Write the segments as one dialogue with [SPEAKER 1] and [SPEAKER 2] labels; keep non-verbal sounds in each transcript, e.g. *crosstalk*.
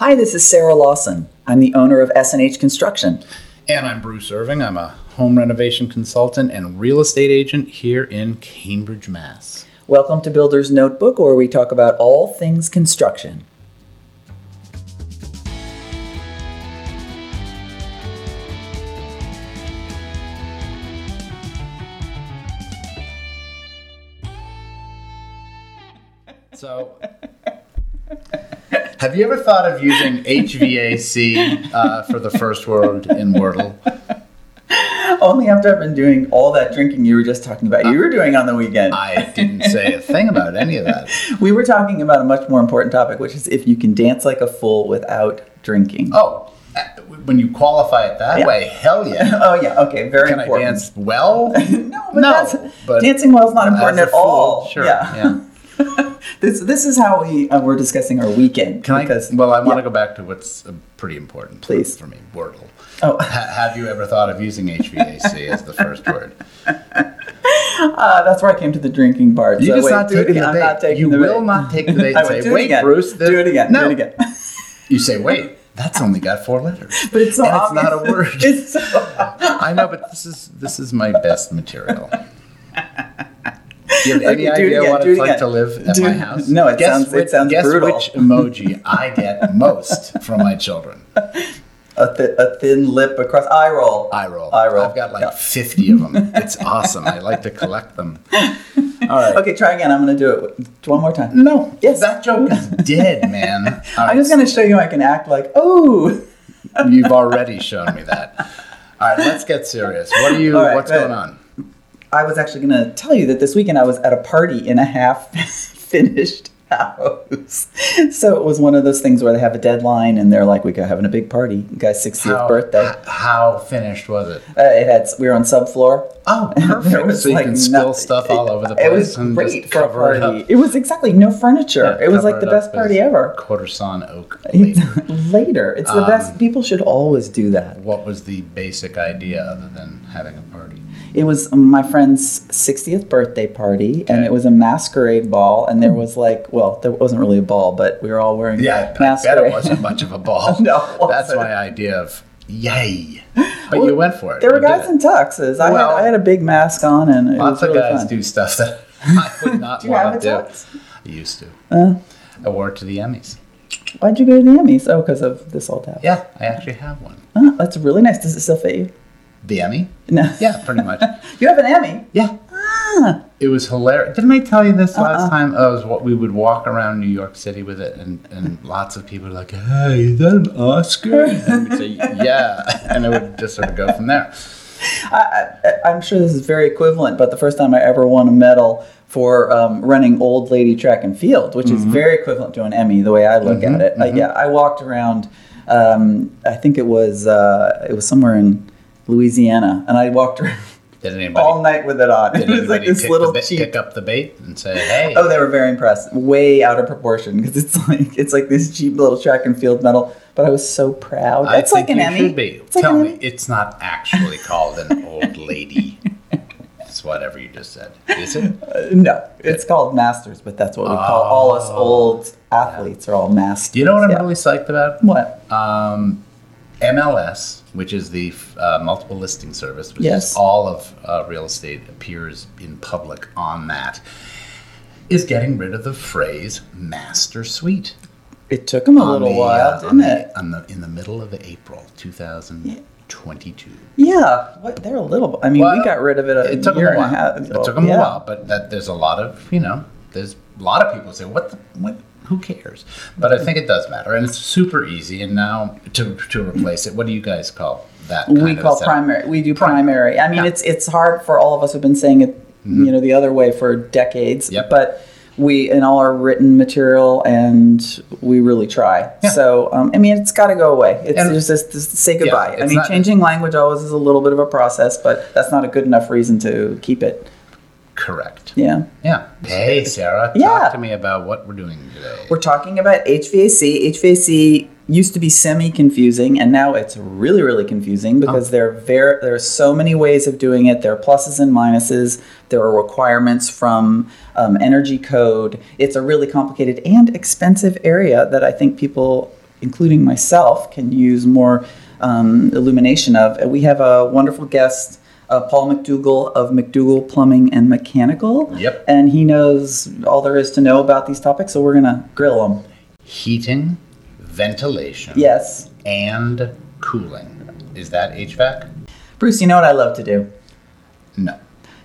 [SPEAKER 1] Hi, this is Sarah Lawson. I'm the owner of S&H Construction.
[SPEAKER 2] And I'm Bruce Irving. I'm a home renovation consultant and real estate agent here in Cambridge, Mass.
[SPEAKER 1] Welcome to Builder's Notebook, where we talk about all things construction.
[SPEAKER 2] Have you ever thought of using *laughs* HVAC uh, for the first word in Wordle?
[SPEAKER 1] Only after I've been doing all that drinking you were just talking about. You were doing on the weekend.
[SPEAKER 2] I didn't say a thing about any of that. *laughs*
[SPEAKER 1] we were talking about a much more important topic, which is if you can dance like a fool without drinking.
[SPEAKER 2] Oh, uh, when you qualify it that
[SPEAKER 1] Yeah.
[SPEAKER 2] way, hell yeah. *laughs*
[SPEAKER 1] Oh yeah, okay, very important.
[SPEAKER 2] Can I dance well?
[SPEAKER 1] No, but,
[SPEAKER 2] No,
[SPEAKER 1] that's,
[SPEAKER 2] but
[SPEAKER 1] dancing well is not important at all.
[SPEAKER 2] Sure.
[SPEAKER 1] Yeah.
[SPEAKER 2] yeah. *laughs*
[SPEAKER 1] This this is how we uh, we're discussing our weekend.
[SPEAKER 2] Can
[SPEAKER 1] because,
[SPEAKER 2] I? Well, I want
[SPEAKER 1] yeah.
[SPEAKER 2] to go back to what's uh, pretty important
[SPEAKER 1] Please.
[SPEAKER 2] for me. Wordle.
[SPEAKER 1] Oh,
[SPEAKER 2] Ha- have you ever thought of using HVAC as the first word? *laughs*
[SPEAKER 1] uh, that's where I came to the drinking part.
[SPEAKER 2] You
[SPEAKER 1] so
[SPEAKER 2] just
[SPEAKER 1] wait,
[SPEAKER 2] not taking the
[SPEAKER 1] I'm
[SPEAKER 2] bait.
[SPEAKER 1] not taking
[SPEAKER 2] you
[SPEAKER 1] the
[SPEAKER 2] will
[SPEAKER 1] bait.
[SPEAKER 2] not take the bait *laughs* and say, "Wait,
[SPEAKER 1] again.
[SPEAKER 2] Bruce, this-
[SPEAKER 1] do it again.
[SPEAKER 2] No,
[SPEAKER 1] Do it again.
[SPEAKER 2] you say, "Wait, that's only got four letters."
[SPEAKER 1] But it's so
[SPEAKER 2] it's not a word.
[SPEAKER 1] It's so
[SPEAKER 2] I know, but this is this is my best material. Do you have any
[SPEAKER 1] Okay, *laughs* do it
[SPEAKER 2] idea
[SPEAKER 1] again,
[SPEAKER 2] what it's like
[SPEAKER 1] again.
[SPEAKER 2] to live at
[SPEAKER 1] Do
[SPEAKER 2] my house?
[SPEAKER 1] no, it
[SPEAKER 2] guess
[SPEAKER 1] sounds- it sounds
[SPEAKER 2] guess
[SPEAKER 1] brutal.
[SPEAKER 2] which emoji I get *laughs* most from my children.
[SPEAKER 1] a, th- a thin lip across eye roll.
[SPEAKER 2] Eye roll.
[SPEAKER 1] Eye roll.
[SPEAKER 2] I've got like
[SPEAKER 1] Yeah.
[SPEAKER 2] 50 of them. It's *laughs* awesome. I like to collect them. All right.
[SPEAKER 1] Okay, try again. I'm going to do it one more time.
[SPEAKER 2] No.
[SPEAKER 1] Yes.
[SPEAKER 2] That joke is dead, man. All
[SPEAKER 1] I'm just going to show you I can act like, oh.
[SPEAKER 2] You've already shown me that. All right, let's get serious. What are you?
[SPEAKER 1] Right,
[SPEAKER 2] what's going on?
[SPEAKER 1] I was actually going to tell you that this weekend I was at a party in a half *laughs* finished house. So it was one of those things where they have a deadline and they're like, we got having a big party. Guy's 60th birthday.
[SPEAKER 2] h- How finished was it?
[SPEAKER 1] Uh, it had we were on subfloor.
[SPEAKER 2] Oh, *laughs* perfect.
[SPEAKER 1] was,
[SPEAKER 2] So you
[SPEAKER 1] like,
[SPEAKER 2] can spill stuff all over the place.
[SPEAKER 1] It was great for a
[SPEAKER 2] it
[SPEAKER 1] party.
[SPEAKER 2] up.
[SPEAKER 1] It was exactly no furniture.
[SPEAKER 2] Yeah,
[SPEAKER 1] it was like the best party ever.
[SPEAKER 2] Quarter sawn oak. *laughs*
[SPEAKER 1] Later. It's the
[SPEAKER 2] Um,
[SPEAKER 1] best. People should always do that.
[SPEAKER 2] what was the basic idea other than having a party?
[SPEAKER 1] It was my friend's 60th birthday party, and it was a masquerade ball. And there was like, well, there wasn't really a ball, but we were all wearing
[SPEAKER 2] Yeah, I bet
[SPEAKER 1] masquerade.
[SPEAKER 2] it wasn't *laughs* much of a ball. *laughs*
[SPEAKER 1] No,
[SPEAKER 2] that's my idea of yay. But
[SPEAKER 1] Well,
[SPEAKER 2] you went for it.
[SPEAKER 1] There were guys in tuxes. I,
[SPEAKER 2] Well-
[SPEAKER 1] had, I had a big mask on, and it
[SPEAKER 2] Lots
[SPEAKER 1] was
[SPEAKER 2] of guys
[SPEAKER 1] fun.
[SPEAKER 2] do stuff that *laughs* I would not
[SPEAKER 1] Do
[SPEAKER 2] want to do.
[SPEAKER 1] tux?
[SPEAKER 2] I used to.
[SPEAKER 1] Uh,
[SPEAKER 2] I wore it to the Emmys.
[SPEAKER 1] why'd you go to the Emmys? Oh, because of This Old House.
[SPEAKER 2] Yeah, I actually have one.
[SPEAKER 1] Oh, that's really nice. Does it still fit you?
[SPEAKER 2] The Emmy?
[SPEAKER 1] No.
[SPEAKER 2] Yeah, pretty much. *laughs*
[SPEAKER 1] You have an Emmy.
[SPEAKER 2] Yeah.
[SPEAKER 1] Ah.
[SPEAKER 2] It was hilarious. Didn't I tell you this last
[SPEAKER 1] Uh-uh.
[SPEAKER 2] time? Oh, it was what we would walk around New York City with it, and, and lots of people were like, "Hey, is that an Oscar?" *laughs* And we'd say, "Yeah," and it would just sort of go from there.
[SPEAKER 1] I, I, I'm sure this is very equivalent, but the first time I ever won a medal for um, running old lady track and field, which is very equivalent to an Emmy, the way I look at it. Uh, yeah, I walked around. Um, I think it was uh, it was somewhere in Louisiana, and I walked around
[SPEAKER 2] Did anybody,
[SPEAKER 1] all night with it on.
[SPEAKER 2] did *laughs*
[SPEAKER 1] It was like
[SPEAKER 2] anybody
[SPEAKER 1] this
[SPEAKER 2] pick,
[SPEAKER 1] little
[SPEAKER 2] the
[SPEAKER 1] cheap.
[SPEAKER 2] pick up the bait and say, "Hey"?
[SPEAKER 1] Oh, they were very impressed. Way out of proportion because it's like it's like this cheap little track and field medal. But I was so proud.
[SPEAKER 2] I
[SPEAKER 1] It's like an Emmy.
[SPEAKER 2] should be.
[SPEAKER 1] It's like
[SPEAKER 2] Tell
[SPEAKER 1] an
[SPEAKER 2] me,
[SPEAKER 1] Emmy.
[SPEAKER 2] it's not actually called an *laughs* old lady. it's whatever you just said. Is it?
[SPEAKER 1] Uh, no, it's called masters, but that's what we call all us old athletes are all masters.
[SPEAKER 2] You know what I'm
[SPEAKER 1] Yeah.
[SPEAKER 2] really psyched about?
[SPEAKER 1] What?
[SPEAKER 2] Um, MLS, which is the uh, multiple listing service, which
[SPEAKER 1] Yes.
[SPEAKER 2] all of uh, real estate appears in public on that, is getting rid of the phrase master suite.
[SPEAKER 1] It took them a
[SPEAKER 2] on
[SPEAKER 1] little
[SPEAKER 2] the,
[SPEAKER 1] while,
[SPEAKER 2] uh,
[SPEAKER 1] didn't
[SPEAKER 2] the-
[SPEAKER 1] it?
[SPEAKER 2] on the, in the middle of April 2022.
[SPEAKER 1] Yeah, what, they're a little. I mean, we got rid of it a
[SPEAKER 2] It took
[SPEAKER 1] year
[SPEAKER 2] them a
[SPEAKER 1] and a
[SPEAKER 2] while.
[SPEAKER 1] half.
[SPEAKER 2] It took them
[SPEAKER 1] yeah.
[SPEAKER 2] a while, but that there's a lot of you know, there's a lot of people say, "What the what? Who cares?" But I think it does matter, and it's super easy. And now to to replace it, what do you guys call that? kind
[SPEAKER 1] We call primary. We do primary. I mean, it's it's hard for all of us who've been saying it, you know, the other way for decades.
[SPEAKER 2] Mm-hmm. Yep.
[SPEAKER 1] But we in all our written material, and we really try.
[SPEAKER 2] Yeah.
[SPEAKER 1] So um, I mean, it's got to go away. It's
[SPEAKER 2] And-
[SPEAKER 1] just, just, just say goodbye. Yeah,
[SPEAKER 2] I
[SPEAKER 1] mean,
[SPEAKER 2] not-
[SPEAKER 1] changing language always is a little bit of a process, but that's not a good enough reason to keep it.
[SPEAKER 2] Correct.
[SPEAKER 1] Yeah.
[SPEAKER 2] Yeah. Hey, Sarah,
[SPEAKER 1] Yeah.
[SPEAKER 2] talk to me about what we're doing today.
[SPEAKER 1] We're talking about HVAC. HVAC used to be semi confusing and now it's really really confusing because there are ver- there are so many ways of doing it there are pluses and minuses there are requirements from um, energy code it's a really complicated and expensive area that i think people including myself, can use more um, illumination of. We have a wonderful guest, uh, Paul McDougall of McDougall Plumbing and Mechanical.
[SPEAKER 2] Yep.
[SPEAKER 1] And he knows all there is to know about these topics, so we're going to grill him.
[SPEAKER 2] Heating, ventilation,
[SPEAKER 1] Yes.
[SPEAKER 2] and cooling. Is that HVAC?
[SPEAKER 1] Bruce, you know what I love to do?
[SPEAKER 2] No.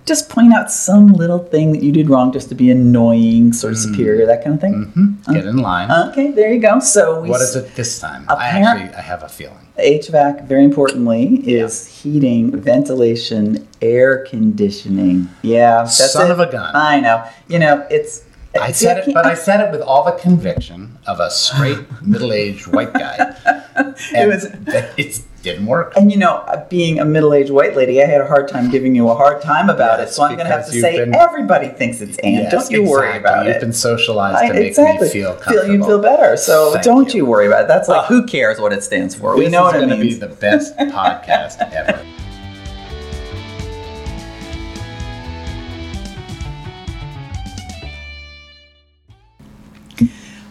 [SPEAKER 1] Just point out some little thing that you did wrong just to be annoying, sort of superior, that kind of thing.
[SPEAKER 2] Hmm? Get in line.
[SPEAKER 1] Okay, there you go. So we
[SPEAKER 2] what is it this time? I actually I have a feeling.
[SPEAKER 1] HVAC, very importantly, is heating, ventilation, air conditioning. Yeah, that's
[SPEAKER 2] Son
[SPEAKER 1] it.
[SPEAKER 2] of a gun.
[SPEAKER 1] I know. You know, it's.
[SPEAKER 2] I said it, but I said it with all the conviction of a straight middle-aged white guy. *laughs* And
[SPEAKER 1] was- *laughs*
[SPEAKER 2] it, it didn't work.
[SPEAKER 1] And you know, uh, being a middle-aged white lady, I had a hard time giving you a hard time about it. So I'm going to have to say
[SPEAKER 2] been-
[SPEAKER 1] everybody thinks it's Anne.
[SPEAKER 2] Yes,
[SPEAKER 1] don't you worry
[SPEAKER 2] exactly.
[SPEAKER 1] about
[SPEAKER 2] You've
[SPEAKER 1] it.
[SPEAKER 2] been socialized
[SPEAKER 1] I-
[SPEAKER 2] to make
[SPEAKER 1] exactly.
[SPEAKER 2] me feel comfortable.
[SPEAKER 1] you feel better. So
[SPEAKER 2] Thank
[SPEAKER 1] don't
[SPEAKER 2] you.
[SPEAKER 1] you. worry about it. That's like
[SPEAKER 2] Ah.
[SPEAKER 1] who cares what it stands for? we know
[SPEAKER 2] is
[SPEAKER 1] what it
[SPEAKER 2] going to be the best *laughs* podcast ever.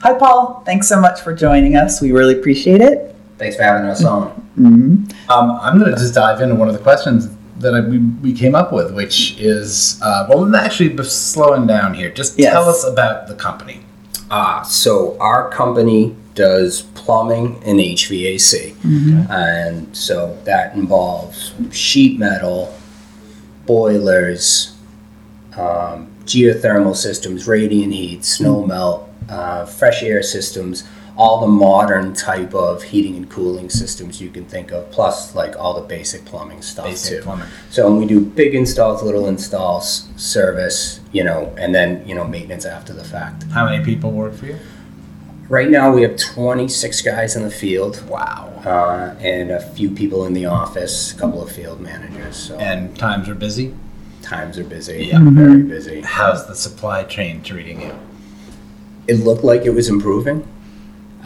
[SPEAKER 1] Hi, Paul. Thanks so much for joining us. We really appreciate it.
[SPEAKER 3] Thanks for having us on.
[SPEAKER 1] Hmm
[SPEAKER 2] Um, I'm going to just dive into one of the questions that I, we, we came up with, which is uh, well, actually, slowing down here. Just
[SPEAKER 1] Yes.
[SPEAKER 2] tell us about the company.
[SPEAKER 3] Ah, so our company does plumbing and HVAC, and so that involves sheet metal, boilers, um, geothermal systems, radiant heat, snow melt, uh, fresh air systems, all the modern type of heating and cooling systems you can think of, plus like all the basic plumbing stuff
[SPEAKER 2] Basic
[SPEAKER 3] too.
[SPEAKER 2] plumbing.
[SPEAKER 3] So and we do big installs, little installs, service, you know, and then you know maintenance after the fact.
[SPEAKER 2] How many people work for you?
[SPEAKER 3] Right now we have 26 guys in the field,
[SPEAKER 2] Wow.
[SPEAKER 3] uh, and a few people in the office, a couple of field managers. So
[SPEAKER 2] And times are busy.
[SPEAKER 3] times are busy,
[SPEAKER 2] Yeah.
[SPEAKER 3] very busy.
[SPEAKER 2] How's the supply chain treating you?
[SPEAKER 3] It looked like it was improving,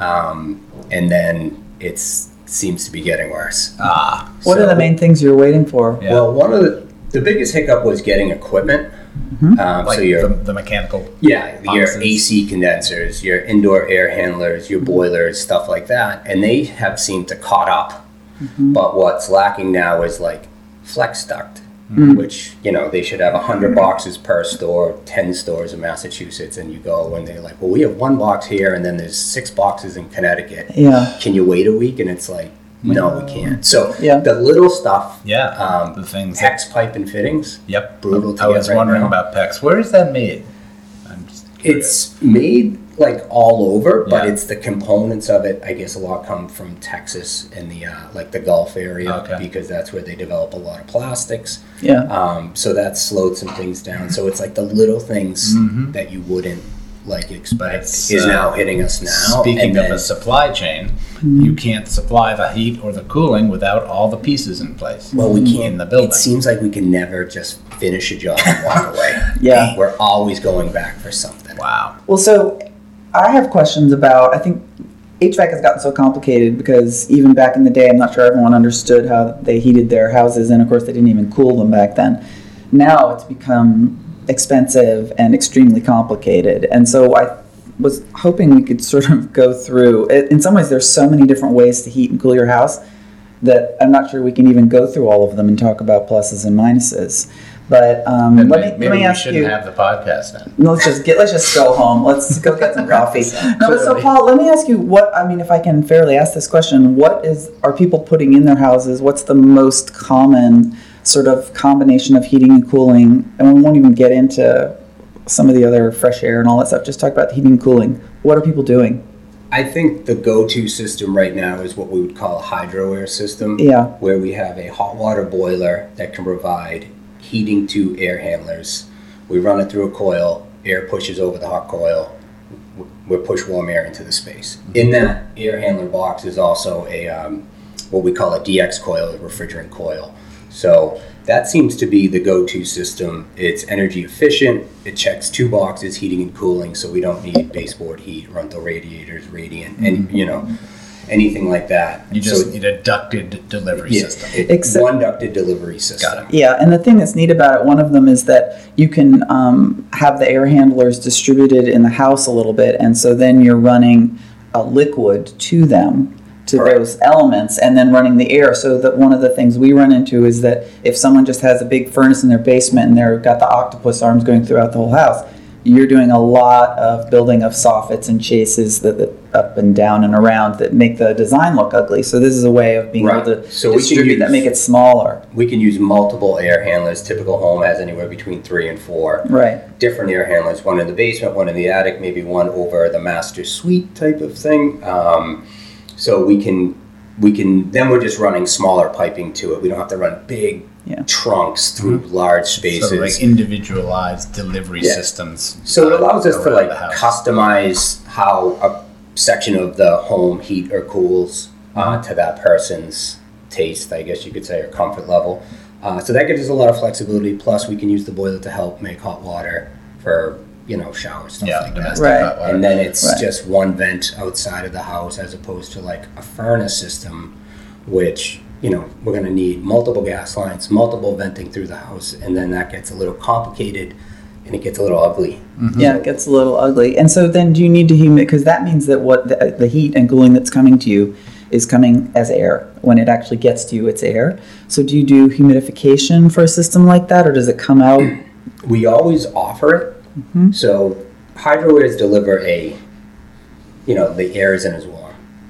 [SPEAKER 3] um, and then it seems to be getting worse.
[SPEAKER 2] Ah,
[SPEAKER 1] What are the main things you're waiting for?
[SPEAKER 2] Yeah.
[SPEAKER 3] Well, one of the the biggest hiccup was getting equipment. Um,
[SPEAKER 2] like
[SPEAKER 3] so your
[SPEAKER 2] the, the mechanical.
[SPEAKER 3] Yeah, your. AC condensers, your indoor air handlers, your boilers, stuff like that, and they have seemed to caught up. But what's lacking now is like flex duct, which you know they should have hundred boxes per store, ten stores in Massachusetts, and you go and they're like, well, we have one box here, and then there's six boxes in Connecticut.
[SPEAKER 1] Yeah.
[SPEAKER 3] Can you wait a week? And it's like, no, we can't. So
[SPEAKER 1] Yeah.
[SPEAKER 3] the little stuff,
[SPEAKER 2] Yeah.
[SPEAKER 3] um,
[SPEAKER 2] the things. That,
[SPEAKER 3] PEX pipe and fittings,
[SPEAKER 2] yep.
[SPEAKER 3] brutal
[SPEAKER 2] I was
[SPEAKER 3] right
[SPEAKER 2] wondering
[SPEAKER 3] now.
[SPEAKER 2] about PEX. Where is that made? I'm just curious.
[SPEAKER 3] It's made like all over, but
[SPEAKER 2] Yeah.
[SPEAKER 3] it's the components of it. I guess a lot come from Texas and the uh, like the Gulf area
[SPEAKER 2] Okay.
[SPEAKER 3] because that's where they develop a lot of plastics.
[SPEAKER 1] Yeah.
[SPEAKER 3] Um, so that slowed some things down. So it's like the little things that you wouldn't like expect
[SPEAKER 2] It's,
[SPEAKER 3] is
[SPEAKER 2] uh,
[SPEAKER 3] now hitting us now.
[SPEAKER 2] Speaking
[SPEAKER 3] And
[SPEAKER 2] of
[SPEAKER 3] then-
[SPEAKER 2] a supply chain, you can't supply the heat or the cooling without all the pieces in place.
[SPEAKER 3] well, we can't.
[SPEAKER 2] in the building.
[SPEAKER 3] It seems like we can never just finish a job and walk away. *laughs*
[SPEAKER 1] Yeah.
[SPEAKER 3] we're always going back for something.
[SPEAKER 2] wow.
[SPEAKER 1] Well, so I have questions about. I think HVAC has gotten so complicated because even back in the day, I'm not sure everyone understood how they heated their houses, and of course, they didn't even cool them back then. Now it's become expensive and extremely complicated, and so I was hoping we could sort of go through. In some ways, there's so many different ways to heat and cool your house that I'm not sure we can even go through all of them and talk about pluses and minuses. But um, let
[SPEAKER 2] may-
[SPEAKER 1] me
[SPEAKER 2] maybe
[SPEAKER 1] let me
[SPEAKER 2] we
[SPEAKER 1] ask
[SPEAKER 2] shouldn't
[SPEAKER 1] you.
[SPEAKER 2] have the podcast then.
[SPEAKER 1] Let's just get. Let's just go home. Let's go get some coffee. *laughs* No, but so Paul, let me ask you what I mean. If I can fairly ask this question, what is are people putting in their houses? What's the most common sort of combination of heating and cooling? And we won't even get into some of the other fresh air and all that stuff. Just talk about the heating and cooling. What are people doing?
[SPEAKER 3] I think the go-to system right now is what we would call a hydro air system.
[SPEAKER 1] Yeah.
[SPEAKER 3] Where we have a hot water boiler that can provide heating to air handlers. We run it through a coil. Air pushes over the hot coil. We push warm air into the space. In that air handler box is also a um, what we call a DX coil, a refrigerant coil. So that seems to be the go-to system. It's energy efficient. It checks two boxes, heating and cooling, so we don't need baseboard heat, Runtal radiators, radiant, and you know anything like that.
[SPEAKER 2] You
[SPEAKER 3] So
[SPEAKER 2] just need a ducted delivery
[SPEAKER 3] yeah,
[SPEAKER 2] system.
[SPEAKER 3] it-
[SPEAKER 1] Except-
[SPEAKER 3] one ducted delivery system.
[SPEAKER 2] Got it.
[SPEAKER 1] Yeah, and the thing that's neat about it, one of them is that you can um, have the air handlers distributed in the house a little bit, and so then you're running a liquid to them to
[SPEAKER 3] Correct.
[SPEAKER 1] those elements and then running the air so that one of the things we run into is that if someone just has a big furnace in their basement and they've got the octopus arms going throughout the whole house you're doing a lot of building of soffits and chases that, that up and down and around that make the design look ugly so this is a way of being
[SPEAKER 3] Right.
[SPEAKER 1] able to
[SPEAKER 3] So
[SPEAKER 1] distribute that make it smaller
[SPEAKER 3] We can use multiple air handlers. Typical home has anywhere between three and four.
[SPEAKER 1] right
[SPEAKER 3] different air handlers, one in the basement, one in the attic, maybe one over the master suite type of thing. Um, so we can we can then we're just running smaller piping to it. We don't have to run big
[SPEAKER 1] Yeah.
[SPEAKER 3] trunks through large spaces.
[SPEAKER 2] Of like individualized delivery
[SPEAKER 3] Yeah.
[SPEAKER 2] systems.
[SPEAKER 3] so it
[SPEAKER 2] uh,
[SPEAKER 3] allows us to like customize how a section of the home heat or cools uh, to that person's taste, I guess you could say, or comfort level. Uh, so that gives us a lot of flexibility. Plus, we can use the boiler to help make hot water for you know showers stuff
[SPEAKER 2] Yeah,
[SPEAKER 3] like that.
[SPEAKER 1] Right.
[SPEAKER 2] hot water.
[SPEAKER 3] And then it's
[SPEAKER 1] Right.
[SPEAKER 3] just one vent outside of the house as opposed to like a furnace system, which, you know, we're going to need multiple gas lines, multiple venting through the house, and then that gets a little complicated and it gets a little ugly.
[SPEAKER 1] Yeah, it gets a little ugly. And so then do you need to humid because that means that what the, the heat and cooling that's coming to you is coming as air. When it actually gets to you, it's air. So do you do humidification for a system like that or does it come out? *clears throat*
[SPEAKER 3] We always offer it.
[SPEAKER 1] Mm-hmm.
[SPEAKER 3] So hydro airs deliver a, you know, the air is in as warm.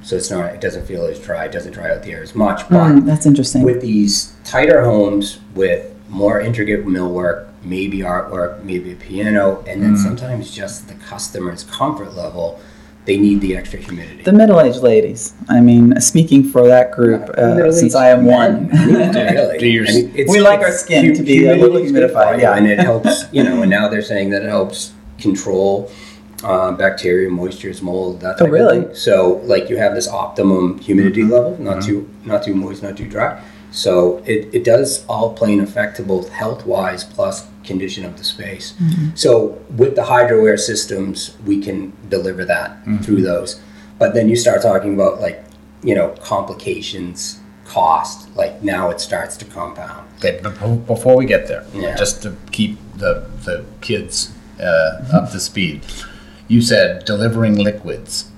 [SPEAKER 3] So it's not, it doesn't feel as dry, it doesn't dry out the air as much. But
[SPEAKER 1] Hmm, that's interesting.
[SPEAKER 3] with these tighter homes with more intricate millwork, maybe artwork, maybe a piano, and then sometimes just the customer's comfort level, they need the extra humidity.
[SPEAKER 1] the middle-aged ladies. I mean, speaking for that group, uh,
[SPEAKER 3] Middle-aged
[SPEAKER 1] since I am one. *laughs*
[SPEAKER 3] really. *laughs*
[SPEAKER 2] Do your-
[SPEAKER 3] I mean, it's-
[SPEAKER 1] We like our skin
[SPEAKER 3] hu-
[SPEAKER 1] to be a little
[SPEAKER 3] humidity's good for
[SPEAKER 1] humidified, yeah.
[SPEAKER 3] and it helps. You know, and now they're saying that it helps control uh, bacteria, moistures, mold, that oh, type
[SPEAKER 1] Oh, really?
[SPEAKER 3] of thing. So, like, you have this optimum humidity mm-hmm. level, not mm-hmm. too not too moist, not too dry. So it, it does all play an effect to both health wise plus condition of the space. Mm-hmm. So with the hydro air systems, we can deliver that through those. But then you start talking about like, you know, complications, cost, like now it starts to compound.
[SPEAKER 2] Okay, but before- before we get there,
[SPEAKER 3] Yeah.
[SPEAKER 2] just to keep the, the kids uh, up to speed, you said delivering liquids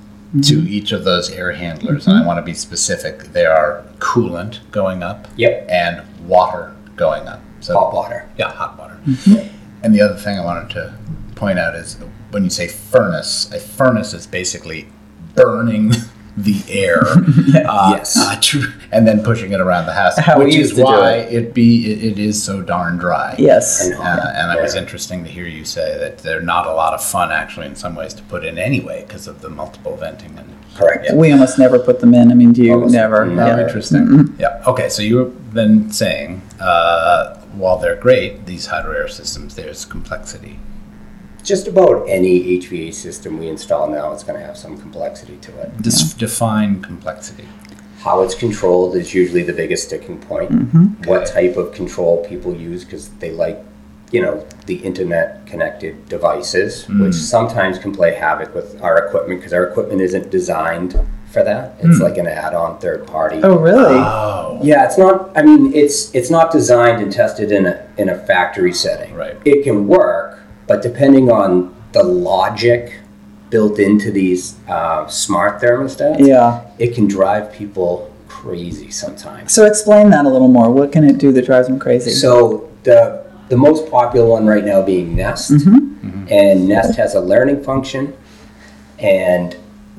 [SPEAKER 2] to mm-hmm. each of those air handlers, and I mm-hmm. want to be specific. There are coolant going up
[SPEAKER 3] Yep.
[SPEAKER 2] and water going up. So
[SPEAKER 3] Hot water.
[SPEAKER 2] Yeah, hot water. Mm-hmm. And the other thing I wanted to point out is when you say furnace, a furnace is basically burning *laughs* the air, *laughs* uh,
[SPEAKER 3] Yes.
[SPEAKER 2] uh, to- and then pushing it around the house,
[SPEAKER 1] How
[SPEAKER 2] which is why
[SPEAKER 1] it.
[SPEAKER 2] it. be it, it is so darn dry.
[SPEAKER 1] Yes.
[SPEAKER 3] And
[SPEAKER 2] Uh,
[SPEAKER 3] hot.
[SPEAKER 2] and it was interesting to hear you say that they're not a lot of fun, actually, in some ways, to put in anyway because of the multiple venting and.
[SPEAKER 3] Correct. Yeah.
[SPEAKER 1] We almost never put them in. I mean, do you
[SPEAKER 3] Almost
[SPEAKER 1] never?
[SPEAKER 3] never.
[SPEAKER 2] Oh,
[SPEAKER 1] Yeah.
[SPEAKER 2] interesting. Yeah. Okay. So you've been saying, uh, while they're great, these hydro air systems, there's complexity.
[SPEAKER 3] Just about any HVA system we install now is going to have some complexity to it.
[SPEAKER 2] Dis- Define complexity.
[SPEAKER 3] How it's controlled is usually the biggest sticking point. Mm-hmm. What type of control people use because they like, you know, the internet connected devices, mm. which sometimes can play havoc with our equipment because our equipment isn't designed for that. Mm. It's like an add-on third party.
[SPEAKER 1] Oh, really?
[SPEAKER 2] Oh.
[SPEAKER 3] Yeah, it's not. I mean, it's it's not designed and tested in a in a factory setting.
[SPEAKER 2] Right.
[SPEAKER 3] It can work, but depending on the logic built into these uh, smart thermostats,
[SPEAKER 1] yeah.
[SPEAKER 3] it can drive people crazy sometimes.
[SPEAKER 1] So explain that a little more. What can it do that drives them crazy?
[SPEAKER 3] So the the most popular one right now being Nest, mm-hmm. Mm-hmm. and Nest has a learning function, and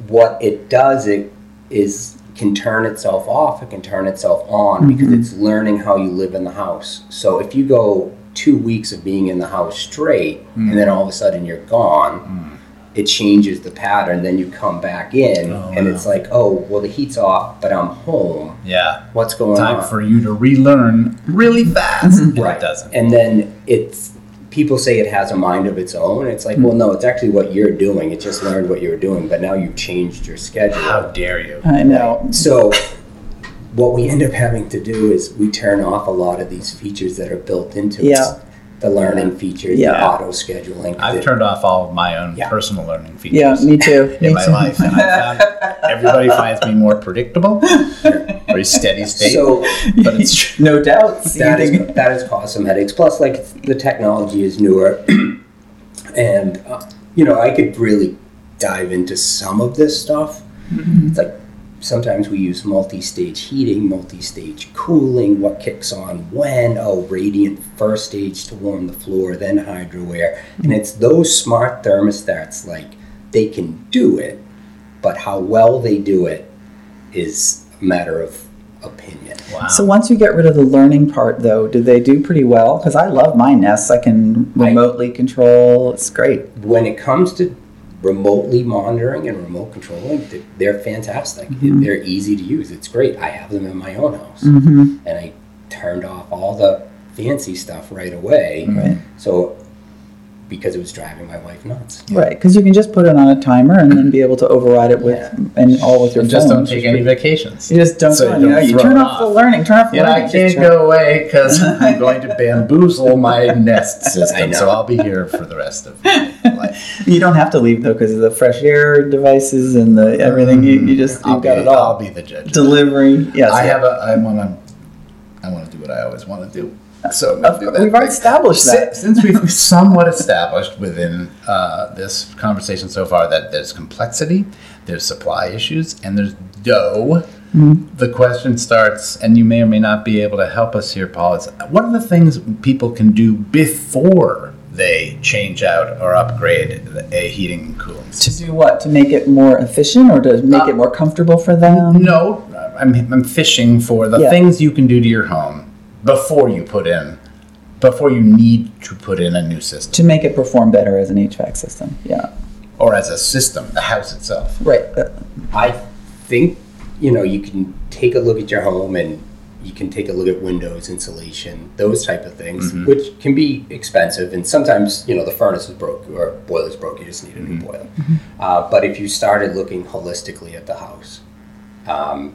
[SPEAKER 3] what it does it is can turn itself off. It can turn itself on mm-hmm. because it's learning how you live in the house. So if you go two weeks of being in the house straight, and mm. then all of a sudden you're gone. Mm. It changes the pattern. Then you come back in,
[SPEAKER 2] Oh,
[SPEAKER 3] and
[SPEAKER 2] wow.
[SPEAKER 3] it's like, oh, well, the heat's off, but I'm home.
[SPEAKER 2] Yeah.
[SPEAKER 3] What's going
[SPEAKER 2] Time
[SPEAKER 3] on?
[SPEAKER 2] Time for you to relearn really fast. And It doesn't.
[SPEAKER 3] And then it's people say it has a mind of its own. It's like, mm. well, no, it's actually what you're doing. It just learned what you were doing, but now you've changed your schedule.
[SPEAKER 2] How dare you?
[SPEAKER 1] I know.
[SPEAKER 3] So what we end up having to do is we turn off a lot of these features that are built into
[SPEAKER 1] Yeah.
[SPEAKER 3] it. The learning features,
[SPEAKER 1] Yeah.
[SPEAKER 3] the auto scheduling.
[SPEAKER 2] I've turned off all of my own
[SPEAKER 3] Yeah.
[SPEAKER 2] personal learning features.
[SPEAKER 1] Yeah,
[SPEAKER 2] features
[SPEAKER 1] me too.
[SPEAKER 2] in
[SPEAKER 1] Me
[SPEAKER 2] my
[SPEAKER 1] too.
[SPEAKER 2] life. And I found *laughs* everybody finds me more predictable, *laughs* very steady state.
[SPEAKER 3] So
[SPEAKER 2] but it's
[SPEAKER 1] no doubt. *laughs*
[SPEAKER 3] that is that has caused some headaches. Plus, like the technology is newer, *clears throat* and uh, you know I could really dive into some of this stuff, It's like sometimes we use multi-stage heating, multi-stage cooling, what kicks on when, oh, radiant first stage to warm the floor, then hydro air. And it's those smart thermostats like they can do it, but how well they do it is a matter of opinion.
[SPEAKER 2] Wow.
[SPEAKER 1] So once you get rid of the learning part, though, do they do pretty well? Because I love my Nests. I can
[SPEAKER 3] I-
[SPEAKER 1] remotely control. It's great.
[SPEAKER 3] when it comes to remotely monitoring and remote controlling, they're fantastic. They're easy to use. It's great. I have them in my own house,
[SPEAKER 1] Mm-hmm.
[SPEAKER 3] and I turned off all the fancy stuff right away.
[SPEAKER 1] Right.
[SPEAKER 3] So, because it was driving my wife nuts.
[SPEAKER 1] Right, because you can just put it on a timer and then be able to override it with
[SPEAKER 3] Yeah.
[SPEAKER 1] and all with your
[SPEAKER 2] And
[SPEAKER 1] phone.
[SPEAKER 2] just don't take any vacations.
[SPEAKER 1] You just don't.
[SPEAKER 2] So you
[SPEAKER 1] you,
[SPEAKER 2] don't
[SPEAKER 1] you turn
[SPEAKER 2] it
[SPEAKER 1] off the learning. Turn off the
[SPEAKER 2] You know, I
[SPEAKER 1] learning.
[SPEAKER 2] can't go away because I'm going to *laughs* bamboozle my Nest system. So I'll be here for the rest of my *laughs* *laughs*
[SPEAKER 1] You don't have to leave though because of the fresh air devices and the everything. You, you just
[SPEAKER 2] I'll
[SPEAKER 1] you've got
[SPEAKER 2] be,
[SPEAKER 1] it all.
[SPEAKER 2] I'll be the judge.
[SPEAKER 1] Delivery. Yes.
[SPEAKER 2] I
[SPEAKER 1] yeah.
[SPEAKER 2] have a. I want to. I want to do what I always want to do. So I'm gonna
[SPEAKER 1] Of
[SPEAKER 2] do
[SPEAKER 1] course,
[SPEAKER 2] that
[SPEAKER 1] We've already established that.
[SPEAKER 2] Since we've *laughs* somewhat established within uh, this conversation so far that there's complexity, there's supply issues, and there's dough,
[SPEAKER 1] Mm-hmm.
[SPEAKER 2] the question starts, and you may or may not be able to help us here, Paul. Is what are the things people can do before they change out or upgrade a heating and cooling system?
[SPEAKER 1] To do what? To make it more efficient or to make
[SPEAKER 2] Uh,
[SPEAKER 1] it more comfortable for them?
[SPEAKER 2] No, I'm, I'm fishing for the
[SPEAKER 1] Yeah.
[SPEAKER 2] things you can do to your home before you put in, before you need to put in a new system
[SPEAKER 1] To make it perform better as an HVAC system. Yeah.
[SPEAKER 2] or as a system, the house itself.
[SPEAKER 1] Right.
[SPEAKER 3] I think you know you can take a look at your home and you can take a look at windows insulation those type of things which can be expensive and sometimes you know the furnace is broke or boiler's broke you just need a new boiler. Uh, but if you started looking holistically at the house um,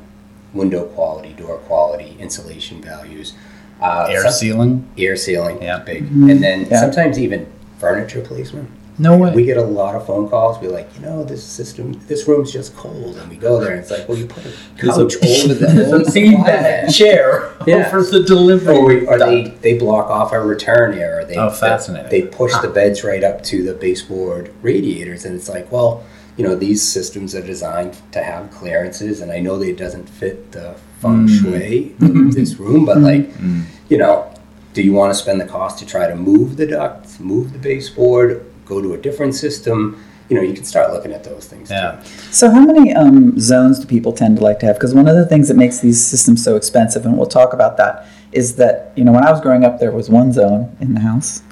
[SPEAKER 3] window quality door quality insulation values uh,
[SPEAKER 2] Air
[SPEAKER 3] some-
[SPEAKER 2] sealing?
[SPEAKER 3] air sealing
[SPEAKER 2] Yeah.
[SPEAKER 3] big. And then
[SPEAKER 1] Yeah.
[SPEAKER 3] sometimes even furniture placement
[SPEAKER 2] No way.
[SPEAKER 3] we get a lot of phone calls. We're like, you know, this system, this room's just cold, and we go there, and it's like, well, you put a
[SPEAKER 1] There's a-
[SPEAKER 3] couch over the *laughs* old supply
[SPEAKER 2] chair *laughs*
[SPEAKER 3] Yeah.
[SPEAKER 2] over the delivery.
[SPEAKER 3] Or, we, or they, they block off our return air. Or they,
[SPEAKER 2] Oh, fascinating.
[SPEAKER 3] They, push the beds right up to the baseboard radiators, and it's like, well, you know, these systems are designed to have clearances, and I know that it doesn't fit the feng
[SPEAKER 2] Mm.
[SPEAKER 3] shui of mm-hmm. this room, but mm-hmm. like, mm. you know, do you want to spend the cost to try to move the ducts, move the baseboard, go to a different system? You know, you can start looking at those things
[SPEAKER 2] Yeah.
[SPEAKER 3] too.
[SPEAKER 1] So, how many um, zones do people tend to like to have? Because one of the things that makes these systems so expensive, and we'll talk about that, is that you know when I was growing up, there was one zone in the house,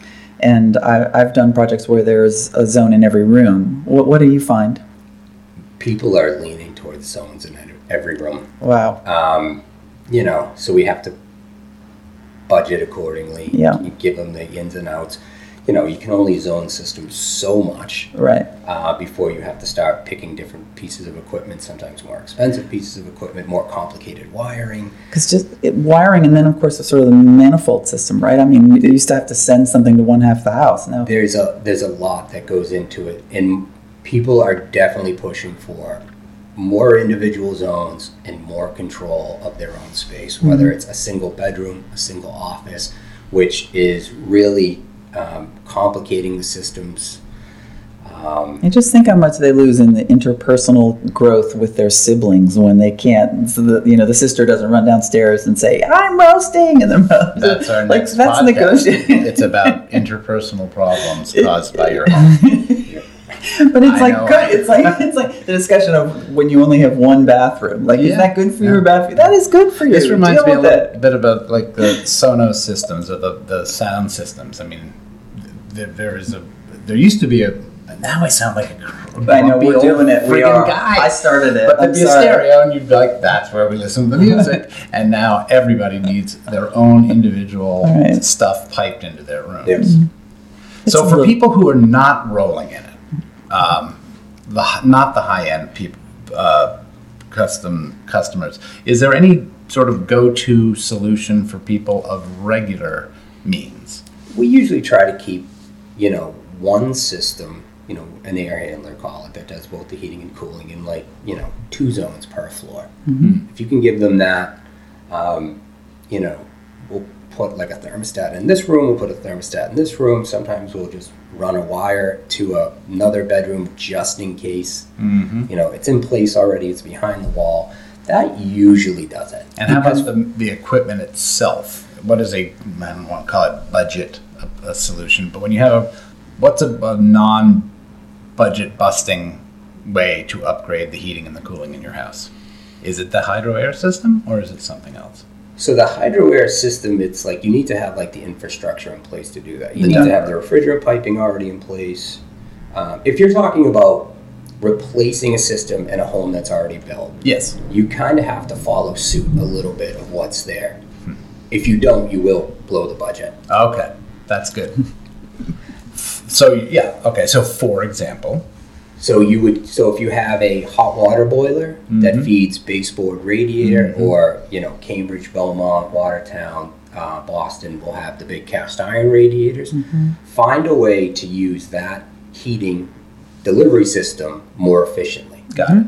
[SPEAKER 1] and I, I've done projects where there's a zone in every room. What, what do you find?
[SPEAKER 3] People are leaning towards zones in every room.
[SPEAKER 1] Wow.
[SPEAKER 3] Um, you know, so we have to budget accordingly.
[SPEAKER 1] Yeah.
[SPEAKER 3] You give them the ins and outs. You know, you can only zone systems so much
[SPEAKER 1] Right.
[SPEAKER 3] uh, before you have to start picking different pieces of equipment, sometimes more expensive pieces of equipment, more complicated wiring.
[SPEAKER 1] Because just it, wiring, and then of course the sort of the manifold system, right? I mean, you used to have to send something to one half of the house. Now,
[SPEAKER 3] There's a there's a lot that goes into it, and people are definitely pushing for more individual zones and more control of their own space, whether it's a single bedroom, a single office, which is really um, complicating the systems. Um,
[SPEAKER 1] and just think how much they lose in the interpersonal growth with their siblings when they can't. So the you know the sister doesn't run downstairs and say, "I'm roasting," and then
[SPEAKER 2] That's our
[SPEAKER 1] like
[SPEAKER 2] next
[SPEAKER 1] that's
[SPEAKER 2] podcast.
[SPEAKER 1] negotiating.
[SPEAKER 2] it's about interpersonal problems *laughs* caused by your home. *laughs*
[SPEAKER 1] But it's
[SPEAKER 2] I
[SPEAKER 1] like
[SPEAKER 2] know.
[SPEAKER 1] good. It's like it's like the discussion of when you only have one bathroom. Like, is that good for you
[SPEAKER 2] Yeah.
[SPEAKER 1] or bad for you? That is good for you.
[SPEAKER 2] This reminds
[SPEAKER 1] Deal
[SPEAKER 2] me a little bit about like the Sonos systems or the, the sound systems. I mean, th- there is a there used to be a. Now I sound like a gr-
[SPEAKER 1] I know we're
[SPEAKER 2] old
[SPEAKER 1] doing it. We are.
[SPEAKER 2] guy.
[SPEAKER 1] I started it.
[SPEAKER 2] But
[SPEAKER 1] I'm
[SPEAKER 2] there'd be a stereo, and you'd be like, "That's where we listen to the music." *laughs* and now everybody needs their own individual
[SPEAKER 1] All right.
[SPEAKER 2] stuff piped into their room.
[SPEAKER 3] there's
[SPEAKER 2] So
[SPEAKER 1] It's
[SPEAKER 2] for
[SPEAKER 1] a-
[SPEAKER 2] people who are not rolling in it, um, the not the high end people, uh, custom customers, is there any sort of go to solution for people of regular means?
[SPEAKER 3] we usually try to keep, you know, one system, you know, an air handler call it that does both the heating and cooling in like, you know, two zones per floor. If you can give them that, um, you know, we'll put like a thermostat in this room, we'll put a thermostat in this room. Sometimes we'll just run a wire to a, another bedroom just in case.
[SPEAKER 2] Mm-hmm.
[SPEAKER 3] You know, it's in place already, it's behind the wall. That usually does it.
[SPEAKER 2] And how about the, the equipment itself? What is a, I don't want to call it budget, a, a solution, but when you have a, what's a, a non budget busting way to upgrade the heating and the cooling in your house? Is it the hydro air system or is it something else?
[SPEAKER 3] So the hydro air system, it's like you need to have like the infrastructure in place to do that. You
[SPEAKER 2] The
[SPEAKER 3] need to have the refrigerant piping already in place. Um, if you're talking about replacing a system in a home that's already built,
[SPEAKER 2] Yes.
[SPEAKER 3] you kind of have to follow suit a little bit of what's there. If you don't, you will blow the budget.
[SPEAKER 2] Okay, that's good. *laughs* so, yeah, okay, so for example,
[SPEAKER 3] So you would so if you have a hot water boiler that
[SPEAKER 2] Mhm.
[SPEAKER 3] feeds baseboard radiator,
[SPEAKER 2] Mhm.
[SPEAKER 3] or you know Cambridge, Belmont, Watertown, uh, Boston will have the big cast iron radiators. Find a way to use that heating delivery system more efficiently.
[SPEAKER 2] got it.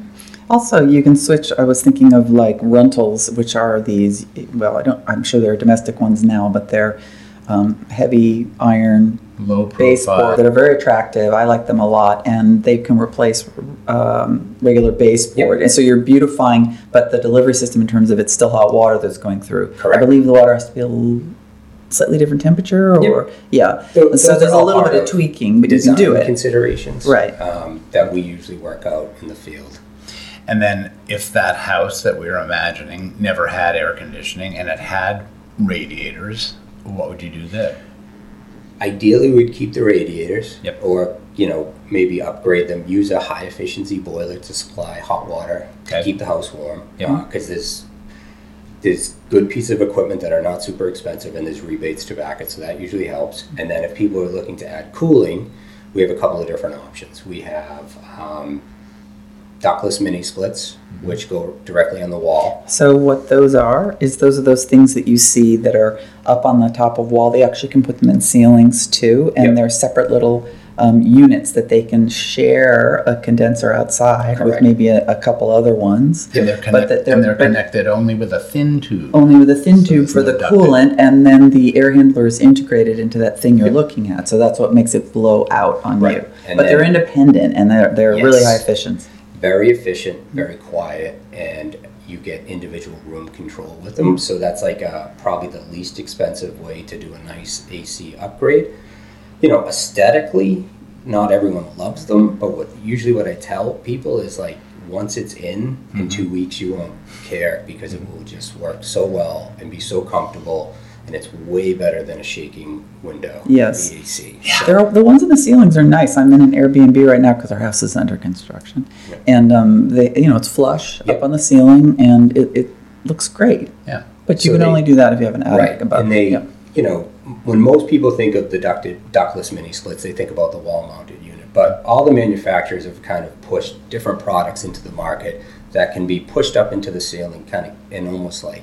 [SPEAKER 1] Also, you can switch. I was thinking of like Runtals, which are these. Well, I don't. I'm sure there are domestic ones now, but they're um, heavy iron
[SPEAKER 2] Low
[SPEAKER 1] baseboard that are very attractive. I like them a lot, and they can replace um, regular baseboard. And so you're beautifying, but the delivery system, in terms of it's still hot water that's going through.
[SPEAKER 3] Correct.
[SPEAKER 1] I believe the water has to be a l- slightly different temperature, or yeah.
[SPEAKER 3] Tho-
[SPEAKER 1] And so there's a little bit of
[SPEAKER 3] of
[SPEAKER 1] tweaking, but you can do it.
[SPEAKER 3] considerations,
[SPEAKER 1] Right.
[SPEAKER 3] Um, that we usually work out in the field.
[SPEAKER 2] And then if that house that we were imagining never had air conditioning and it had radiators, what would you do there?
[SPEAKER 3] Ideally, we'd keep the radiators,
[SPEAKER 2] Yep.
[SPEAKER 3] or you know maybe upgrade them. Use a high efficiency boiler to supply hot water to keep the house warm.
[SPEAKER 2] Yep.
[SPEAKER 3] Because there's there's good pieces of equipment that are not super expensive, and there's rebates to back it, so that usually helps. And then if people are looking to add cooling, we have a couple of different options. We have um, ductless mini splits, which go directly on the wall.
[SPEAKER 1] So what those are is those are those things that you see that are up on the top of wall. They actually can put them in ceilings too, and
[SPEAKER 3] Yep.
[SPEAKER 1] they're separate little um, units that they can share a condenser outside with maybe a, a couple other ones.
[SPEAKER 2] And they're,
[SPEAKER 1] But
[SPEAKER 2] connect-
[SPEAKER 1] that they're-
[SPEAKER 2] and they're
[SPEAKER 1] but-
[SPEAKER 2] connected only with a thin tube.
[SPEAKER 1] Only with a thin
[SPEAKER 2] So
[SPEAKER 1] tube for the
[SPEAKER 2] ducting.
[SPEAKER 1] coolant, and then the air handler is integrated into that thing you're
[SPEAKER 3] Yep.
[SPEAKER 1] looking at. So that's what makes it blow out on
[SPEAKER 3] Right.
[SPEAKER 1] you.
[SPEAKER 3] And
[SPEAKER 1] but they're independent and they're they're really high efficient.
[SPEAKER 3] Very efficient, very quiet, and you get individual room control with them. So that's like uh probably the least expensive way to do a nice AC upgrade. You know, aesthetically, not everyone loves them, but what usually what I tell people is like once it's in, in two weeks you won't care because it will just work so well and be so comfortable, and it's way better than a shaking window.
[SPEAKER 1] Yes.
[SPEAKER 3] the AC.
[SPEAKER 1] There are, the ones in the ceilings are nice. I'm in an Airbnb right now because our house is under construction,
[SPEAKER 3] Yep.
[SPEAKER 1] and um, they, you know, it's flush
[SPEAKER 3] Yep.
[SPEAKER 1] up on the ceiling, and it, it looks great.
[SPEAKER 2] Yeah.
[SPEAKER 1] But you
[SPEAKER 3] So
[SPEAKER 1] can
[SPEAKER 3] they-
[SPEAKER 1] only do that if you have an attic
[SPEAKER 3] Right,
[SPEAKER 1] above.
[SPEAKER 3] and they,
[SPEAKER 1] yeah.
[SPEAKER 3] you know, when most people think of the ducted, ductless mini splits, they think about the wall-mounted unit. But all the manufacturers have kind of pushed different products into the market that can be pushed up into the ceiling, kind of in almost like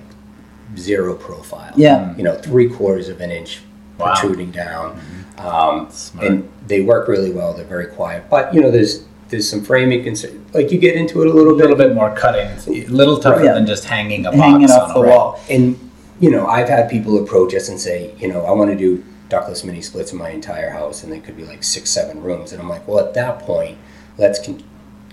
[SPEAKER 3] zero profile.
[SPEAKER 1] Yeah.
[SPEAKER 3] you know, three quarters of an inch
[SPEAKER 2] Wow.
[SPEAKER 3] protruding down, um, and they work really well. They're very quiet, but you know, there's there's some framing concern. Like you get into it a little bit.
[SPEAKER 2] A little bit more cutting, a little tougher
[SPEAKER 1] Yeah.
[SPEAKER 2] than just hanging a
[SPEAKER 1] Hanging
[SPEAKER 2] box
[SPEAKER 1] off
[SPEAKER 2] on
[SPEAKER 1] the
[SPEAKER 2] a
[SPEAKER 1] wall.
[SPEAKER 3] and you know, I've had people approach us and say, you know, I want to do ductless mini splits in my entire house, and they could be like six, seven rooms. And I'm like, well, at that point, let's con-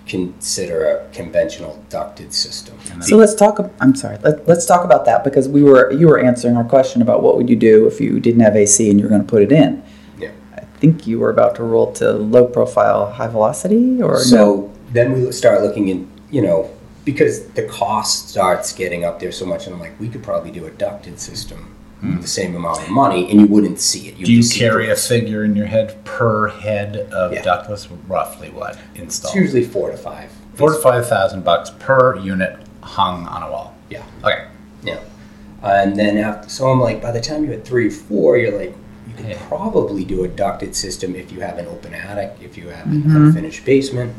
[SPEAKER 3] consider a conventional ducted system.
[SPEAKER 2] And
[SPEAKER 1] So let's talk. I'm sorry. Let, let's talk about that because we were you were answering our question about what would you do if you didn't have AC and you were going to put it in.
[SPEAKER 3] Yeah.
[SPEAKER 1] I think you were about to roll to low profile, high velocity, or no?
[SPEAKER 3] So then we start looking in, you know, because the cost starts getting up there so much, and I'm like, we could probably do a ducted system with the same amount of money, and you wouldn't see it.
[SPEAKER 2] Hmm. Do you carry a figure in your head per head of
[SPEAKER 3] Yeah.
[SPEAKER 2] ductless? Roughly what
[SPEAKER 3] It's
[SPEAKER 2] installed?
[SPEAKER 3] usually four to five.
[SPEAKER 2] Four to five thousand bucks per unit hung on a wall.
[SPEAKER 3] Yeah.
[SPEAKER 2] Okay.
[SPEAKER 3] Yeah. And then after, so I'm like, by the time you're at three or four, you're like, you can
[SPEAKER 2] Yeah.
[SPEAKER 3] probably do a ducted system if you have an open attic, if you have an
[SPEAKER 1] Mhm.
[SPEAKER 3] unfinished basement.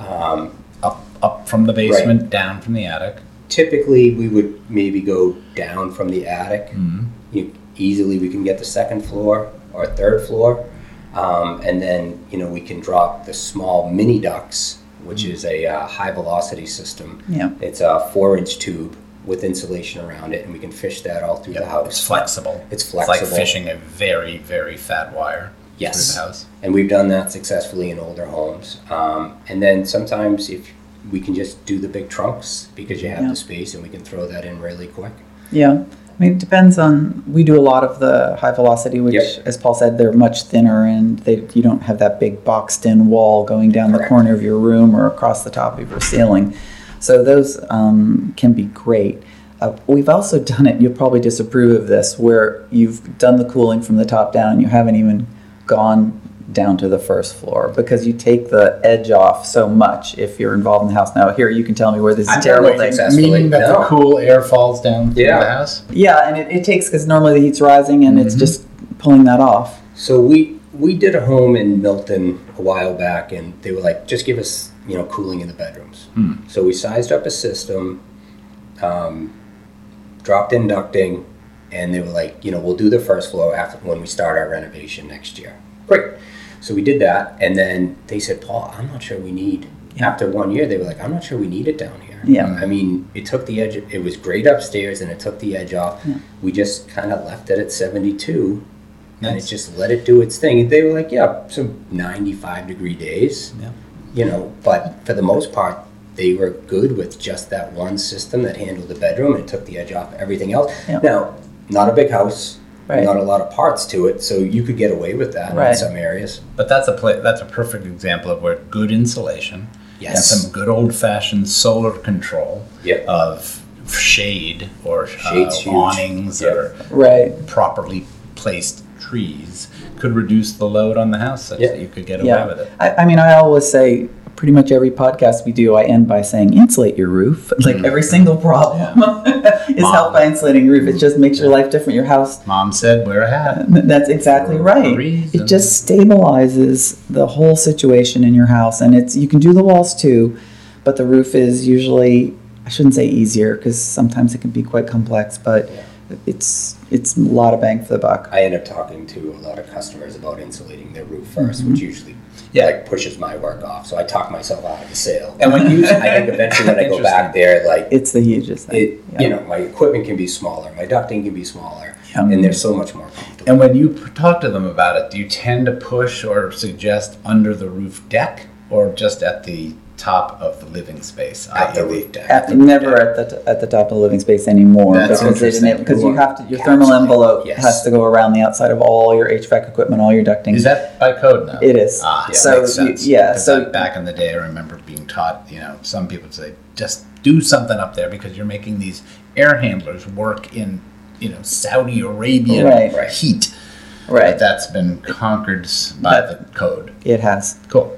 [SPEAKER 3] Um,
[SPEAKER 2] Up up from the basement, down from the attic.
[SPEAKER 3] typically, we would maybe go down from the attic.
[SPEAKER 2] Mhm.
[SPEAKER 3] You, easily, we can get the second floor or third floor, um, and then you know we can drop the small mini ducts, which is a uh, high velocity system.
[SPEAKER 1] yeah.
[SPEAKER 3] It's a four inch tube with insulation around it, and we can fish that all through
[SPEAKER 2] Yep,
[SPEAKER 3] the house.
[SPEAKER 2] It's flexible.
[SPEAKER 3] It's flexible.
[SPEAKER 2] It's like fishing a very, very fat wire
[SPEAKER 3] Yes.
[SPEAKER 2] through the house.
[SPEAKER 3] and we've done that successfully in older homes. Um, and then sometimes if we can just do the big trunks because you have
[SPEAKER 1] Yeah.
[SPEAKER 3] the space and we can throw that in really quick.
[SPEAKER 1] Yeah. I mean, it depends on. We do a lot of the high velocity, which,
[SPEAKER 3] Yep.
[SPEAKER 1] as Paul said, they're much thinner, and they you don't have that big boxed-in wall going down the corner of your room or across the top of your ceiling. So those um, can be great. Uh, we've also done it. You'll probably disapprove of this, where you've done the cooling from the top down, and you haven't even gone down to the first floor because you take the edge off so much if you're involved in the house. Now, here you can tell me where this is
[SPEAKER 3] I've
[SPEAKER 1] a terrible thing.
[SPEAKER 2] Meaning that
[SPEAKER 3] No.
[SPEAKER 2] the cool air falls down through
[SPEAKER 3] Yeah.
[SPEAKER 2] the house.
[SPEAKER 1] Yeah, and it, it takes because normally the heat's rising and it's just pulling that off.
[SPEAKER 3] So we we did a home in Milton a while back, and they were like, just give us you know cooling in the bedrooms. So we sized up a system, um, dropped in ducting, and they were like, you know, we'll do the first floor after when we start our renovation next year. Great. So we did that, and then they said, Paul, I'm not sure we need.
[SPEAKER 1] Yeah.
[SPEAKER 3] After one year, they were like, I'm not sure we need it down here.
[SPEAKER 1] Yeah.
[SPEAKER 3] I mean, it took the edge. It was great upstairs, and it took the edge off. We just kind of left it at 72 and it just let it do its thing. They were like, yeah, some 95 degree days,
[SPEAKER 2] Yeah.
[SPEAKER 3] you know, but for the most part, they were good with just that one system that handled the bedroom and took the edge off everything else.
[SPEAKER 1] Yeah.
[SPEAKER 3] Now, not a big house,
[SPEAKER 1] Right.
[SPEAKER 3] not a lot of parts to it, so you could get away with that in some areas.
[SPEAKER 2] But that's a pla that's a perfect example of where good insulation
[SPEAKER 3] Yes.
[SPEAKER 2] and some good old fashioned solar control
[SPEAKER 3] Yep.
[SPEAKER 2] of shade or uh,
[SPEAKER 3] Shade's huge.
[SPEAKER 2] awnings
[SPEAKER 3] Yep.
[SPEAKER 2] or
[SPEAKER 1] Right.
[SPEAKER 2] properly placed trees could reduce the load on the house such
[SPEAKER 3] Yeah.
[SPEAKER 2] that you could get away
[SPEAKER 1] Yeah.
[SPEAKER 2] with it.
[SPEAKER 1] I, I mean, I always say pretty much every podcast we do, I end by saying insulate your roof. *laughs* Like mm. every single problem *laughs* is
[SPEAKER 2] Mom.
[SPEAKER 1] helped by insulating your roof. It just makes your life different. Your house.
[SPEAKER 2] Mom said, wear a hat.
[SPEAKER 1] That's exactly
[SPEAKER 2] For
[SPEAKER 1] right. It just stabilizes the whole situation in your house, and it's you can do the walls too, but the roof is usually I shouldn't say easier because sometimes it can be quite complex, but it's it's a lot of bang for the buck.
[SPEAKER 3] I end up talking to a lot of customers about insulating their roof 1st mm-hmm. which usually
[SPEAKER 2] Yeah.
[SPEAKER 3] like pushes my work off. So I talk myself out of the sale.
[SPEAKER 2] And when you-
[SPEAKER 3] I think eventually when I go back there, like
[SPEAKER 1] It's the hugest thing.
[SPEAKER 3] it,
[SPEAKER 1] Yeah.
[SPEAKER 3] you know, my equipment can be smaller, my ducting can be smaller,
[SPEAKER 1] Yeah.
[SPEAKER 3] and they're so much more comfortable.
[SPEAKER 2] And when you talk to them about it, do you tend to push or suggest under the roof deck or just at the top of the living space?
[SPEAKER 3] At the roof deck.
[SPEAKER 1] At the, never at the at the top of the living space anymore
[SPEAKER 2] That's
[SPEAKER 1] because because you have to your thermal envelope
[SPEAKER 3] Yes.
[SPEAKER 1] has to go around the outside of all your HVAC equipment, all your ducting.
[SPEAKER 2] Is that by code now?
[SPEAKER 1] It is.
[SPEAKER 2] Ah, yeah,
[SPEAKER 1] So,
[SPEAKER 2] makes
[SPEAKER 1] you-
[SPEAKER 2] sense.
[SPEAKER 1] yeah,
[SPEAKER 2] 'Cause
[SPEAKER 1] so-
[SPEAKER 2] back in the day, I remember being taught. You know, some people say, just do something up there because you're making these air handlers work in, you know, Saudi Arabian
[SPEAKER 1] Right.
[SPEAKER 2] Heat.
[SPEAKER 1] right?
[SPEAKER 2] But that's been conquered by the code.
[SPEAKER 1] it has.
[SPEAKER 2] Cool.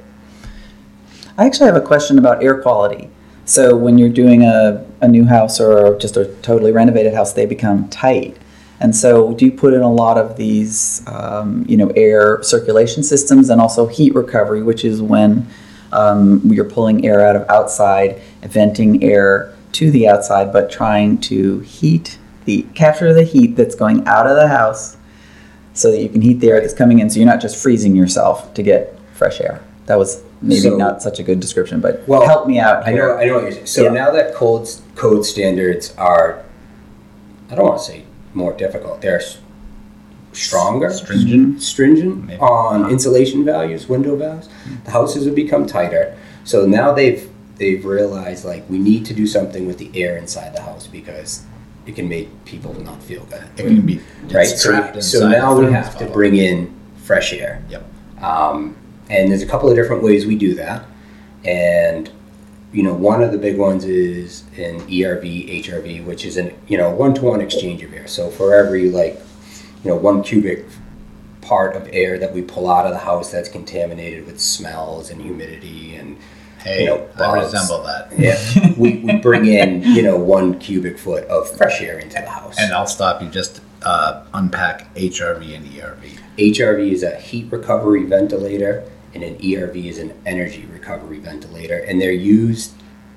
[SPEAKER 1] I actually have a question about air quality. So when you're doing a, a new house or just a totally renovated house, they become tight. And so, do you put in a lot of these, um, you know, air circulation systems and also heat recovery, which is when um, you're pulling air out of outside, venting air to the outside, but trying to heat the capture the heat that's going out of the house, so that you can heat the air that's coming in. So you're not just freezing yourself to get fresh air. That was maybe
[SPEAKER 3] So-
[SPEAKER 1] not such a good description, but
[SPEAKER 3] Well,
[SPEAKER 1] help me out
[SPEAKER 3] I know, I know what you're saying. So
[SPEAKER 1] Yeah.
[SPEAKER 3] now that code code standards are, I don't want to say more difficult. They're stronger,
[SPEAKER 2] Stringent? Mm-hmm.
[SPEAKER 3] stringent
[SPEAKER 2] Maybe.
[SPEAKER 3] on uh-huh. insulation values, window values. Mm-hmm. The houses have become tighter. So now they've they've realized like we need to do something with the air inside the house because it can make people not feel good.
[SPEAKER 2] It can be
[SPEAKER 3] right. So,
[SPEAKER 2] trapped
[SPEAKER 3] we- so
[SPEAKER 2] inside
[SPEAKER 3] now we have to
[SPEAKER 2] bottle.
[SPEAKER 3] bring in fresh air.
[SPEAKER 2] Yep.
[SPEAKER 3] Um, and there's a couple of different ways we do that. And, you know, one of the big ones is an ERV, HRV, which is an, you know, one to one exchange of air. So for every, like, you know, one cubic part of air that we pull out of the house that's contaminated with smells and humidity and,
[SPEAKER 2] Hey,
[SPEAKER 3] you know,
[SPEAKER 2] I resemble that.
[SPEAKER 3] Yeah, we, we bring in, you know, one cubic foot of fresh air into the house.
[SPEAKER 2] And I'll stop you. Just uh, unpack HRV and ERV.
[SPEAKER 3] HRV is a heat recovery ventilator, and an ERV is an energy recovery ventilator, and they're used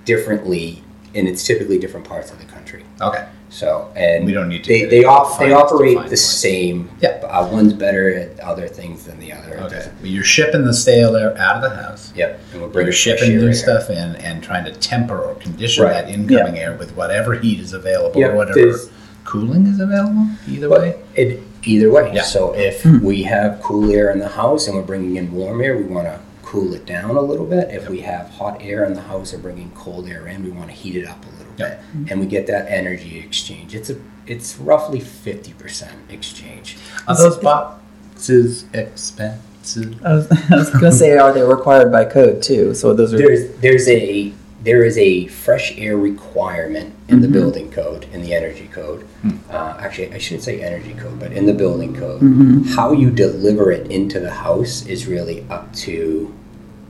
[SPEAKER 3] differently and it's typically different parts of the country.
[SPEAKER 2] Okay.
[SPEAKER 3] So and
[SPEAKER 2] We don't need to
[SPEAKER 3] They they they operate the
[SPEAKER 2] points.
[SPEAKER 3] same.
[SPEAKER 2] Yeah.
[SPEAKER 3] Uh, one's better at other things than the other.
[SPEAKER 2] Okay. But you're shipping the stale air out of the house.
[SPEAKER 3] Yep. And we're bringing
[SPEAKER 2] shipping new
[SPEAKER 3] in.
[SPEAKER 2] stuff in and trying to temper or condition
[SPEAKER 3] Right.
[SPEAKER 2] that incoming air with whatever heat is available
[SPEAKER 3] Yeah,
[SPEAKER 2] or whatever
[SPEAKER 3] there's-
[SPEAKER 2] cooling is available. Either way.
[SPEAKER 3] it, either way.
[SPEAKER 2] Yeah.
[SPEAKER 3] So if
[SPEAKER 1] Hmm.
[SPEAKER 3] we have cool air in the house and we're bringing in warm air, we want to cool it down a little bit. If we have hot air in the house and bringing cold air in, we want to heat it up a little
[SPEAKER 2] Yeah.
[SPEAKER 3] bit, and we get that energy exchange. It's a it's roughly fifty percent exchange.
[SPEAKER 2] Are those boxes expensive?
[SPEAKER 1] I was, *laughs* I was gonna say, are they required by code too? So those are
[SPEAKER 3] There's there's a there is a fresh air requirement in the
[SPEAKER 1] Mhm.
[SPEAKER 3] building code, in the energy code. Uh, actually, I shouldn't say energy code, but in the building code.
[SPEAKER 1] Mhm.
[SPEAKER 3] How you deliver it into the house is really up to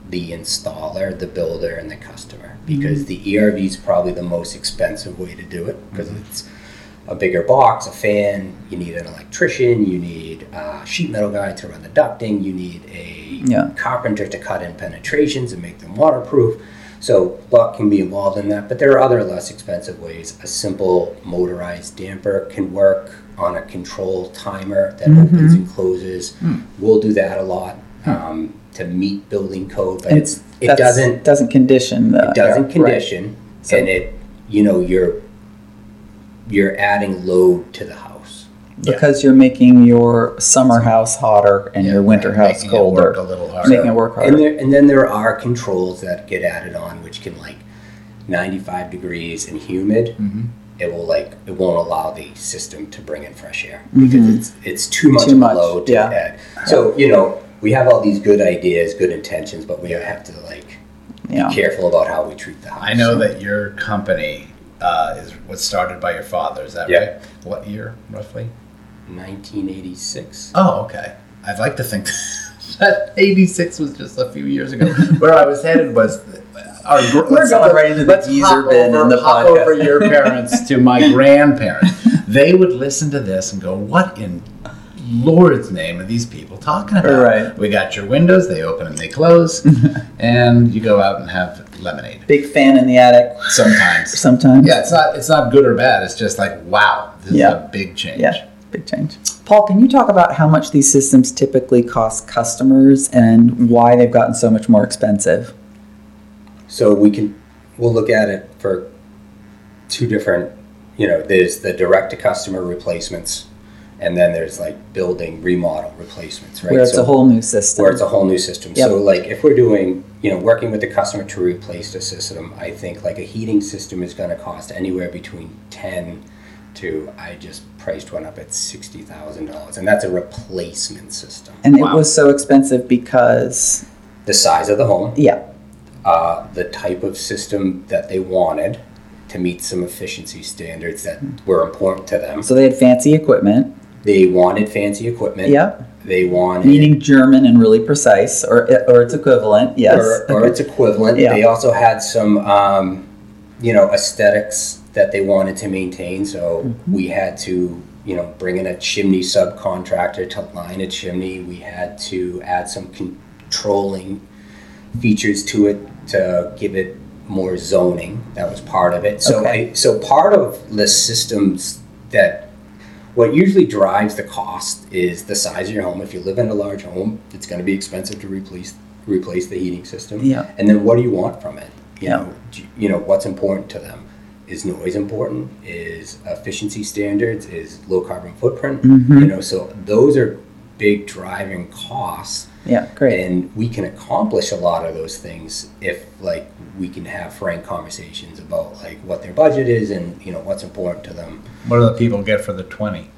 [SPEAKER 3] the installer, the builder, and the customer. Because the ERV is probably the most expensive way to do it because it's a bigger box, a fan. You need an electrician. You need a sheet metal guy to run the ducting. You need a
[SPEAKER 1] Yeah.
[SPEAKER 3] carpenter to cut in penetrations and make them waterproof. So lot can be involved in that, but there are other less expensive ways. A simple motorized damper can work on a control timer that mm-hmm. opens and closes. Hmm. We'll do that a lot hmm. um, to meet building code, but it's it doesn't
[SPEAKER 1] doesn't condition the
[SPEAKER 3] it doesn't
[SPEAKER 1] right.
[SPEAKER 3] condition,
[SPEAKER 1] So-
[SPEAKER 3] and it you know you're you're adding load to the house.
[SPEAKER 1] because you're making your summer house hotter and
[SPEAKER 2] Yeah,
[SPEAKER 1] your winter
[SPEAKER 2] right,
[SPEAKER 1] house
[SPEAKER 2] making it work
[SPEAKER 1] colder,
[SPEAKER 2] a little harder.
[SPEAKER 1] making it work harder.
[SPEAKER 3] And there, and then there are controls that get added on, which can like 95 degrees and humid.
[SPEAKER 2] Mhm.
[SPEAKER 3] It will like it won't allow the system to bring in fresh air because
[SPEAKER 1] Mhm.
[SPEAKER 3] it's it's too much
[SPEAKER 1] Too
[SPEAKER 3] of a
[SPEAKER 1] much,
[SPEAKER 3] load to
[SPEAKER 1] yeah.
[SPEAKER 3] add. So you know we have all these good ideas, good intentions, but we have to like
[SPEAKER 1] yeah.
[SPEAKER 3] be careful about how we treat the house.
[SPEAKER 2] I know that your company uh, is was started by your father. Is that
[SPEAKER 3] Yeah.
[SPEAKER 2] right? What year roughly?
[SPEAKER 3] 1986.
[SPEAKER 2] Oh, okay. I'd like to think *laughs* that '86 was just a few years ago. *laughs* Where I was headed was. Uh, our, gr-
[SPEAKER 1] We're
[SPEAKER 2] let's-
[SPEAKER 1] going right into the
[SPEAKER 2] let's
[SPEAKER 1] geezer
[SPEAKER 2] hop
[SPEAKER 1] bin
[SPEAKER 2] over,
[SPEAKER 1] in the
[SPEAKER 2] hop
[SPEAKER 1] podcast.
[SPEAKER 2] over your parents to my *laughs* grandparents. They would listen to this and go, "What in Lord's name are these people talking about?"
[SPEAKER 1] Right.
[SPEAKER 2] We got your windows; they open and they close, and you go out and have lemonade.
[SPEAKER 1] Big fan in the attic
[SPEAKER 2] Sometimes.
[SPEAKER 1] sometimes.
[SPEAKER 2] Yeah, it's not it's not good or bad. It's just like wow, this
[SPEAKER 1] Yeah.
[SPEAKER 2] is a big change.
[SPEAKER 1] Yeah, big change. Paul, can you talk about how much these systems typically cost customers and why they've gotten so much more expensive?
[SPEAKER 3] So we can we'll look at it for two different you know, there's the direct to customer replacements and then there's like building remodel replacements, right?
[SPEAKER 1] Where it's
[SPEAKER 3] So-
[SPEAKER 1] a whole new system.
[SPEAKER 3] where it's a whole new system.
[SPEAKER 1] Yep.
[SPEAKER 3] So like if we're doing, you know, working with the customer to replace the system, I think like a heating system is going to cost anywhere between 10 to I just priced one up at $60,000 and that's a replacement system.
[SPEAKER 1] and
[SPEAKER 2] Wow.
[SPEAKER 1] it was so expensive because,
[SPEAKER 3] The size of the home,
[SPEAKER 1] yeah,
[SPEAKER 3] uh, the type of system that they wanted to meet some efficiency standards that were important to them.
[SPEAKER 1] so they had fancy equipment.
[SPEAKER 3] They wanted fancy equipment.
[SPEAKER 1] Yep,
[SPEAKER 3] They wanted
[SPEAKER 1] meaning German and really precise, or or its equivalent. Yes,
[SPEAKER 3] or, or its equivalent.
[SPEAKER 1] Yeah.
[SPEAKER 3] They also had some, um, you know, aesthetics that they wanted to maintain. So
[SPEAKER 1] Mm-hmm.
[SPEAKER 3] we had to, you know, bring in a chimney subcontractor to line a chimney. We had to add some controlling features to it to give it more zoning. That was part of it. So,
[SPEAKER 1] Okay.
[SPEAKER 3] I, so part of the systems that what usually drives the cost is the size of your home. If you live in a large home, it's going to be expensive to replace replace the heating system.
[SPEAKER 1] Yeah.
[SPEAKER 3] And then what do you want from it? You
[SPEAKER 1] Yeah.
[SPEAKER 3] know, you know what's important to them. Is noise important? Is efficiency standards? Is low carbon footprint?
[SPEAKER 1] Mhm.
[SPEAKER 3] You know, so those are big driving costs,
[SPEAKER 1] yeah, great.
[SPEAKER 3] and we can accomplish a lot of those things if like we can have frank conversations about like what their budget is and you know what's important to them.
[SPEAKER 2] What do the people get for the twenty?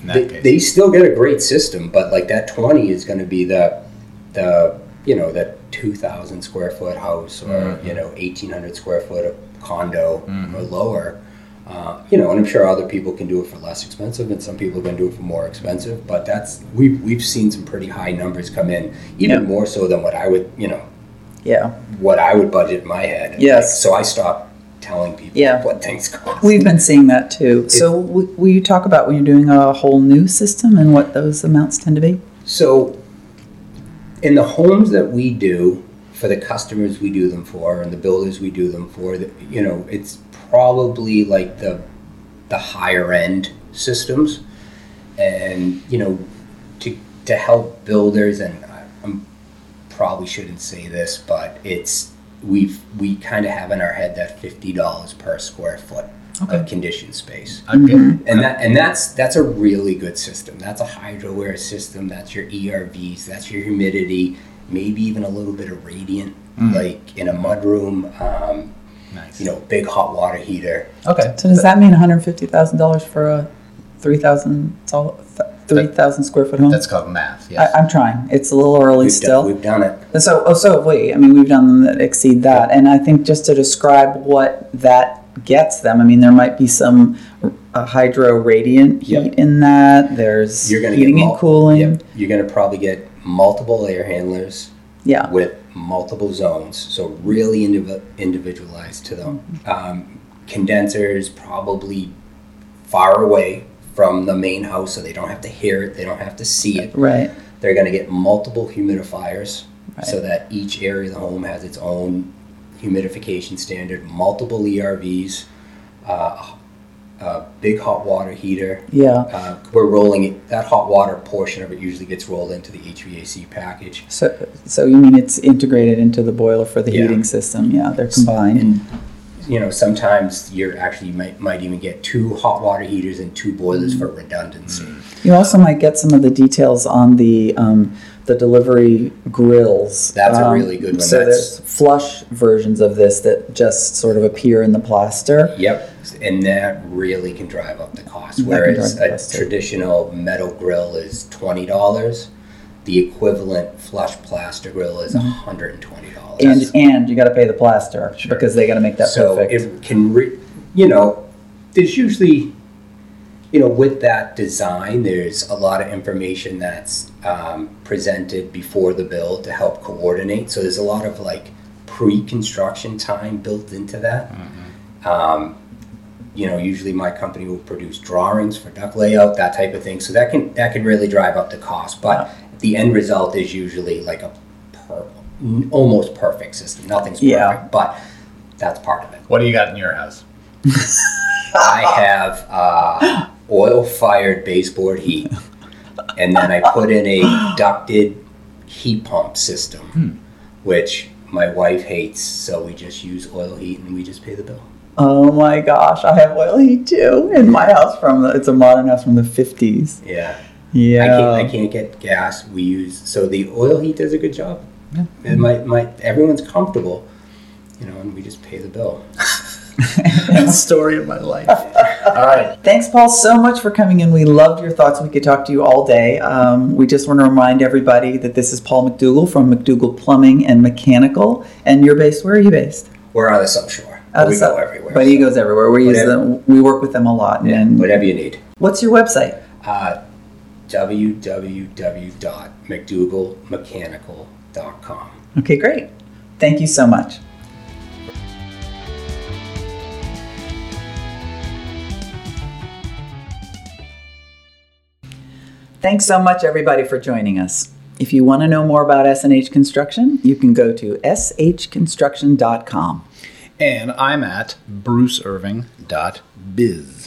[SPEAKER 2] In that
[SPEAKER 3] they,
[SPEAKER 2] case,
[SPEAKER 3] they still get a great system, but like that twenty is going to be the the you know that two thousand square foot house or
[SPEAKER 2] Mhm.
[SPEAKER 3] you know eighteen hundred square foot condo
[SPEAKER 2] Mhm.
[SPEAKER 3] or lower. Uh, you know, and I'm sure other people can do it for less expensive, and some people can do it for more expensive. But that's we've we've seen some pretty high numbers come in, even more so than what I would you know
[SPEAKER 1] yeah,
[SPEAKER 3] what I would budget in my head.
[SPEAKER 1] Yes.
[SPEAKER 3] So I stopped telling people
[SPEAKER 1] Yeah.
[SPEAKER 3] what things cost.
[SPEAKER 1] we've been seeing that too. So, w- will you talk about when you're doing a whole new system and what those amounts tend to be?
[SPEAKER 3] So, in the homes that we do for the customers we do them for and the builders we do them for, you know, it's probably like the the higher end systems, and you know, to to help builders and I I'm, probably shouldn't say this, but it's we've we kind of have in our head that fifty dollars per square foot
[SPEAKER 1] Okay.
[SPEAKER 3] of conditioned space
[SPEAKER 2] Okay.
[SPEAKER 3] and that and that's that's a really good system. That's a hydro air system. That's your ERVs. That's your humidity. Maybe even a little bit of radiant, like in a mudroom. Um,
[SPEAKER 2] Nice.
[SPEAKER 3] you know, big hot water heater.
[SPEAKER 2] Okay.
[SPEAKER 1] So does that mean one hundred fifty thousand dollars for a three thousand three thousand square foot home?
[SPEAKER 2] That's called math.
[SPEAKER 1] I,
[SPEAKER 2] Yes.
[SPEAKER 1] I'm trying. It's a little early
[SPEAKER 3] We've
[SPEAKER 1] still.
[SPEAKER 3] done, we've done it.
[SPEAKER 1] And So, oh, so wait. I mean, we've done them that exceed that, and I think just to describe what that gets them. I mean, there might be some uh, hydro radiant
[SPEAKER 3] Yep.
[SPEAKER 1] heat in that. There's
[SPEAKER 3] You're going to
[SPEAKER 1] heating
[SPEAKER 3] get
[SPEAKER 1] and cooling.
[SPEAKER 3] Yep. You're going to probably get multiple air handlers
[SPEAKER 1] Yeah.
[SPEAKER 3] with multiple zones, so really indiv- individualized to them. Um, condensers probably far away from the main house, so they don't have to hear it, they don't have to see it.
[SPEAKER 1] Right.
[SPEAKER 3] They're going to get multiple humidifiers so that each area of the home has its own humidification standard, multiple ERVs, uh, big hot water heater.
[SPEAKER 1] Yeah.
[SPEAKER 3] Uh, we're rolling it, that hot water portion of it usually gets rolled into the HVAC package.
[SPEAKER 1] So, so you mean it's integrated into the boiler for the
[SPEAKER 3] Yeah.
[SPEAKER 1] heating system? Yeah, they're combined.
[SPEAKER 3] And you know, sometimes you're actually you might might even get two hot water heaters and two boilers for redundancy.
[SPEAKER 1] You also might get some of the details on the um, the delivery grills.
[SPEAKER 3] That's a
[SPEAKER 1] Um,
[SPEAKER 3] really good one.
[SPEAKER 1] So
[SPEAKER 3] That's-
[SPEAKER 1] there's flush versions of this that just sort of appear in the plaster.
[SPEAKER 3] Yep, and that really can drive up the cost.
[SPEAKER 1] That
[SPEAKER 3] Whereas a traditional metal grill is twenty dollars, the equivalent flush plaster grill is hundred and twenty dollars.
[SPEAKER 1] And and you got to pay the plaster because they got to make that
[SPEAKER 3] so
[SPEAKER 1] perfect.
[SPEAKER 3] it can, re- you know, there's usually, you know, with that design, there's a lot of information that's um, presented before the build to help coordinate. So there's a lot of like pre-construction time built into that. Um, you know, usually my company will produce drawings for duct layout, that type of thing. So that can that can really drive up the cost. But the end result is usually like a per, almost perfect system. Nothing's perfect,
[SPEAKER 1] Yeah.
[SPEAKER 3] but that's part of it.
[SPEAKER 2] What do you got in your house? *laughs*
[SPEAKER 3] I have uh, oil-fired baseboard heat, *laughs* and then I put in a ducted heat pump system, hmm. which my wife hates. So we just use oil heat, and we just pay the bill.
[SPEAKER 1] oh my gosh, I have oil heat too in my house from the. It's a modern house from the fifties.
[SPEAKER 3] Yeah.
[SPEAKER 1] Yeah.
[SPEAKER 3] I can't. I can't get gas. We use so the oil heat does a good job.
[SPEAKER 2] Yeah.
[SPEAKER 3] And my, my everyone's comfortable, you know, and we just pay the bill. *laughs*
[SPEAKER 2] The story of my life. *laughs* All right.
[SPEAKER 1] Thanks, Paul, so much for coming in. We loved your thoughts. We could talk to you all day. Um, we just want to remind everybody that this is Paul McDougall from McDougall Plumbing and Mechanical. And you're based, where are you based?
[SPEAKER 3] We're on the South Shore.
[SPEAKER 1] Out of
[SPEAKER 3] we go everywhere.
[SPEAKER 1] But he goes everywhere. We use them. We work with them a lot.
[SPEAKER 3] yeah,
[SPEAKER 1] And
[SPEAKER 3] whatever you need.
[SPEAKER 1] what's your website?
[SPEAKER 3] Uh, www.mcdougallmechanical.com.
[SPEAKER 1] Okay, great. Thank you so much. Thanks so much, everybody, for joining us. If you want to know more about SNH Construction, you can go to shconstruction.com.
[SPEAKER 2] And I'm at bruceirving.biz.